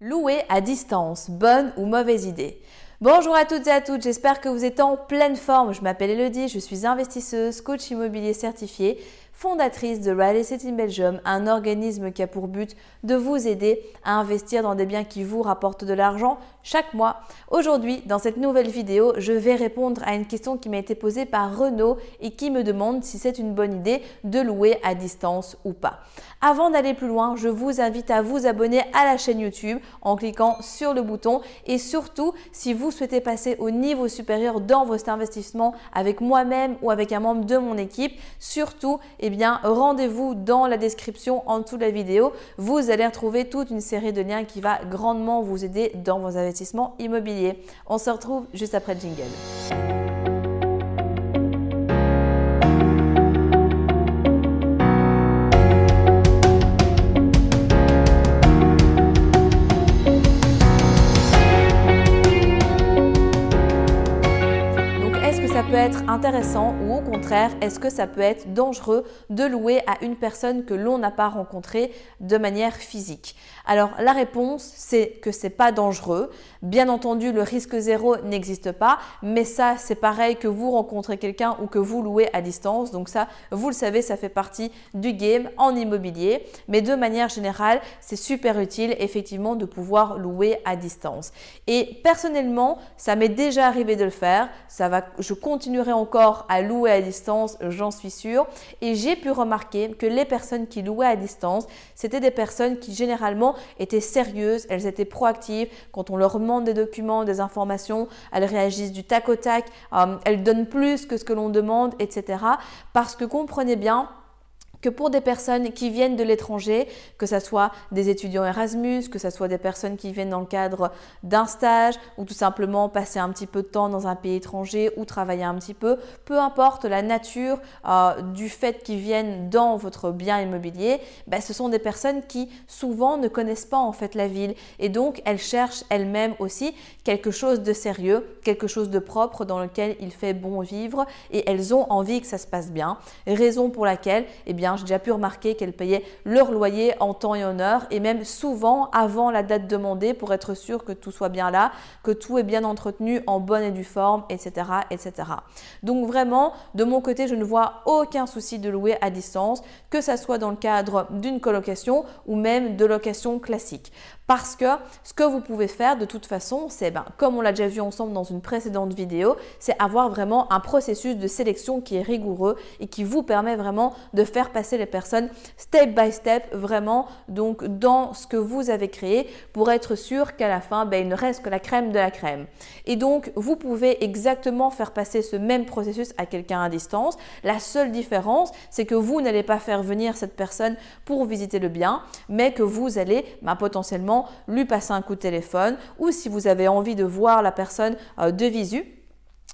Louer à distance, bonne ou mauvaise idée Bonjour à toutes et à toutes, j'espère que vous êtes en pleine forme. Je m'appelle Elodie, je suis investisseuse, coach immobilier certifié fondatrice de Real Estate in Belgium, un organisme qui a pour but de vous aider à investir dans des biens qui vous rapportent de l'argent chaque mois. Aujourd'hui, dans cette nouvelle vidéo, je vais répondre à une question qui m'a été posée par Renaud et qui me demande si c'est une bonne idée de louer à distance ou pas. Avant d'aller plus loin, je vous invite à vous abonner à la chaîne YouTube en cliquant sur le bouton et surtout, si vous souhaitez passer au niveau supérieur dans votre investissement avec moi-même ou avec un membre de mon équipe, surtout, eh bien, rendez-vous dans la description en dessous de la vidéo. Vous allez retrouver toute une série de liens qui va grandement vous aider dans vos investissements immobiliers. On se retrouve juste après le jingle. Intéressant ou au contraire, est-ce que ça peut être dangereux de louer à une personne que l'on n'a pas rencontrée de manière physique? Alors la réponse, c'est que c'est pas dangereux. Bien entendu, le risque zéro n'existe pas, mais ça, c'est pareil que vous rencontrez quelqu'un ou que vous louez à distance. Donc ça, vous le savez, ça fait partie du game en immobilier. Mais de manière générale, c'est super utile effectivement de pouvoir louer à distance. Et personnellement, ça m'est déjà arrivé de le faire. Ça va, je continuerai à louer à distance, j'en suis sûre. Et j'ai pu remarquer que les personnes qui louaient à distance, c'était des personnes qui généralement étaient sérieuses, elles étaient proactives. Quand on leur demande des documents, des informations, elles réagissent du tac au tac, euh, elles donnent plus que ce que l'on demande, etc. Parce que comprenez bien, que pour des personnes qui viennent de l'étranger, que ce soit des étudiants Erasmus, que ce soit des personnes qui viennent dans le cadre d'un stage ou tout simplement passer un petit peu de temps dans un pays étranger ou travailler un petit peu, peu importe la nature euh, du fait qu'ils viennent dans votre bien immobilier, ben, ce sont des personnes qui souvent ne connaissent pas en fait la ville et donc elles cherchent elles-mêmes aussi quelque chose de sérieux, quelque chose de propre dans lequel il fait bon vivre et elles ont envie que ça se passe bien. Raison pour laquelle, eh bien, j'ai déjà pu remarquer qu'elles payaient leur loyer en temps et en heure et même souvent avant la date demandée pour être sûr que tout soit bien là, que tout est bien entretenu en bonne et due forme, etc., etc. Donc vraiment, de mon côté, je ne vois aucun souci de louer à distance, que ça soit dans le cadre d'une colocation ou même de location classique. Parce que ce que vous pouvez faire de toute façon, c'est, ben, comme on l'a déjà vu ensemble dans une précédente vidéo, c'est avoir vraiment un processus de sélection qui est rigoureux et qui vous permet vraiment de faire passer les personnes step by step, vraiment donc dans ce que vous avez créé pour être sûr qu'à la fin, ben, il ne reste que la crème de la crème. Et donc, vous pouvez exactement faire passer ce même processus à quelqu'un à distance. La seule différence, c'est que vous n'allez pas faire venir cette personne pour visiter le bien, mais que vous allez ben, potentiellement lui passer un coup de téléphone ou si vous avez envie de voir la personne euh, de visu,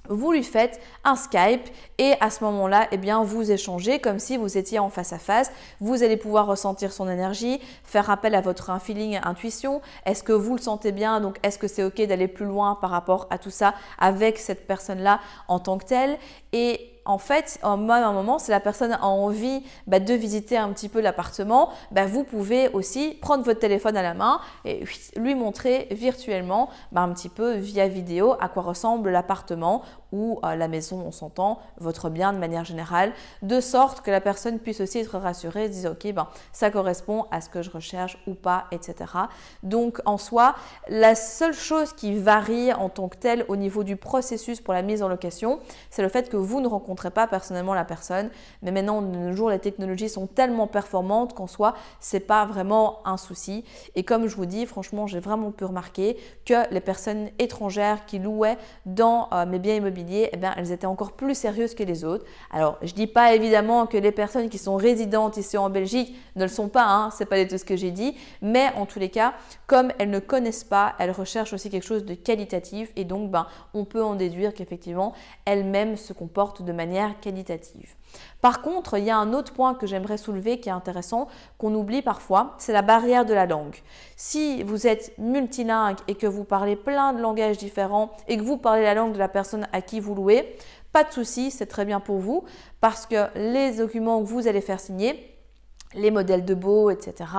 vous lui faites un Skype et à ce moment-là, eh bien, vous échangez comme si vous étiez en face à face. Vous allez pouvoir ressentir son énergie, faire appel à votre feeling, intuition. Est-ce que vous le sentez bien? Donc, est-ce que c'est OK d'aller plus loin par rapport à tout ça avec cette personne-là en tant que telle? Et en fait, en un moment, si la personne a envie bah, de visiter un petit peu l'appartement, bah, vous pouvez aussi prendre votre téléphone à la main et lui montrer virtuellement bah, un petit peu via vidéo à quoi ressemble l'appartement ou euh, la maison, on s'entend, votre bien de manière générale, de sorte que la personne puisse aussi être rassurée, dire ok, ben, ça correspond à ce que je recherche ou pas, etc. Donc en soi, la seule chose qui varie en tant que telle au niveau du processus pour la mise en location, c'est le fait que vous ne rencontrez pas personnellement la personne. Mais maintenant, de nos jours, les technologies sont tellement performantes qu'en soi, c'est pas vraiment un souci. Et comme je vous dis, franchement, j'ai vraiment pu remarquer que les personnes étrangères qui louaient dans euh, mes biens immobiliers eh bien, elles étaient encore plus sérieuses que les autres. Alors, je dis pas évidemment que les personnes qui sont résidentes ici en Belgique ne le sont pas, hein, c'est pas du tout ce que j'ai dit, mais en tous les cas, comme elles ne connaissent pas, elles recherchent aussi quelque chose de qualitatif et donc, ben, on peut en déduire qu'effectivement, elles-mêmes se comportent de manière qualitative. Par contre, il y a un autre point que j'aimerais soulever qui est intéressant, qu'on oublie parfois, c'est la barrière de la langue. Si vous êtes multilingue et que vous parlez plein de langages différents et que vous parlez la langue de la personne à qui vous louez, pas de souci, c'est très bien pour vous parce que les documents que vous allez faire signer, les modèles de beau, etc.,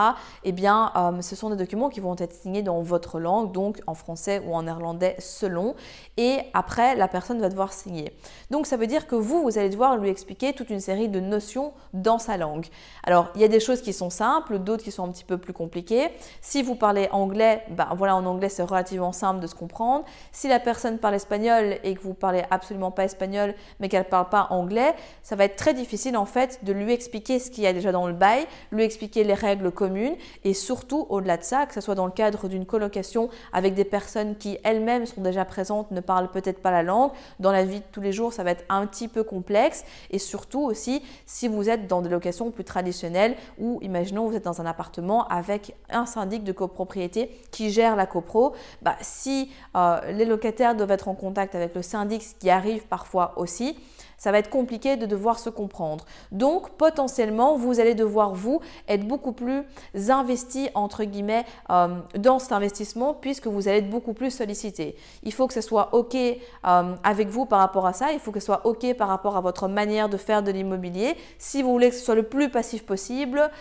eh bien, euh, ce sont des documents qui vont être signés dans votre langue, donc en français ou en néerlandais selon, et après, la personne va devoir signer. Donc, ça veut dire que vous, vous allez devoir lui expliquer toute une série de notions dans sa langue. Alors, il y a des choses qui sont simples, d'autres qui sont un petit peu plus compliquées. Si vous parlez anglais, ben voilà, en anglais, c'est relativement simple de se comprendre. Si la personne parle espagnol et que vous parlez absolument pas espagnol, mais qu'elle parle pas anglais, ça va être très difficile en fait de lui expliquer ce qu'il y a déjà dans le bail lui expliquer les règles communes et surtout au-delà de ça, que ce soit dans le cadre d'une colocation avec des personnes qui elles-mêmes sont déjà présentes, ne parlent peut-être pas la langue, dans la vie de tous les jours ça va être un petit peu complexe. Et surtout aussi si vous êtes dans des locations plus traditionnelles où imaginons vous êtes dans un appartement avec un syndic de copropriété qui gère la copro, bah, si euh, les locataires doivent être en contact avec le syndic, qui arrive parfois aussi, ça va être compliqué de devoir se comprendre. Donc potentiellement, vous allez devoir, vous, être beaucoup plus investi, entre guillemets, euh, dans cet investissement puisque vous allez être beaucoup plus sollicité. Il faut que ce soit OK euh, avec vous par rapport à ça, il faut que ce soit OK par rapport à votre manière de faire de l'immobilier. Si vous voulez que ce soit le plus passif possible,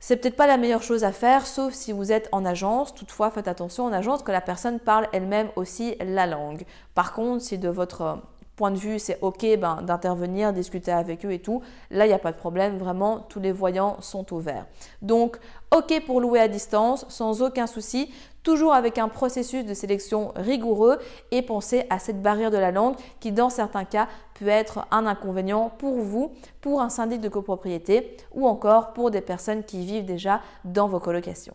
c'est peut-être pas la meilleure chose à faire, sauf si vous êtes en agence. Toutefois, faites attention en agence que la personne parle elle-même aussi la langue. Par contre, si de votre point de vue, c'est OK ben, d'intervenir, discuter avec eux et tout. Là, il n'y a pas de problème. Vraiment, tous les voyants sont ouverts. Donc, OK pour louer à distance, sans aucun souci, toujours avec un processus de sélection rigoureux et pensez à cette barrière de la langue qui, dans certains cas, peut être un inconvénient pour vous, pour un syndic de copropriété ou encore pour des personnes qui vivent déjà dans vos colocations.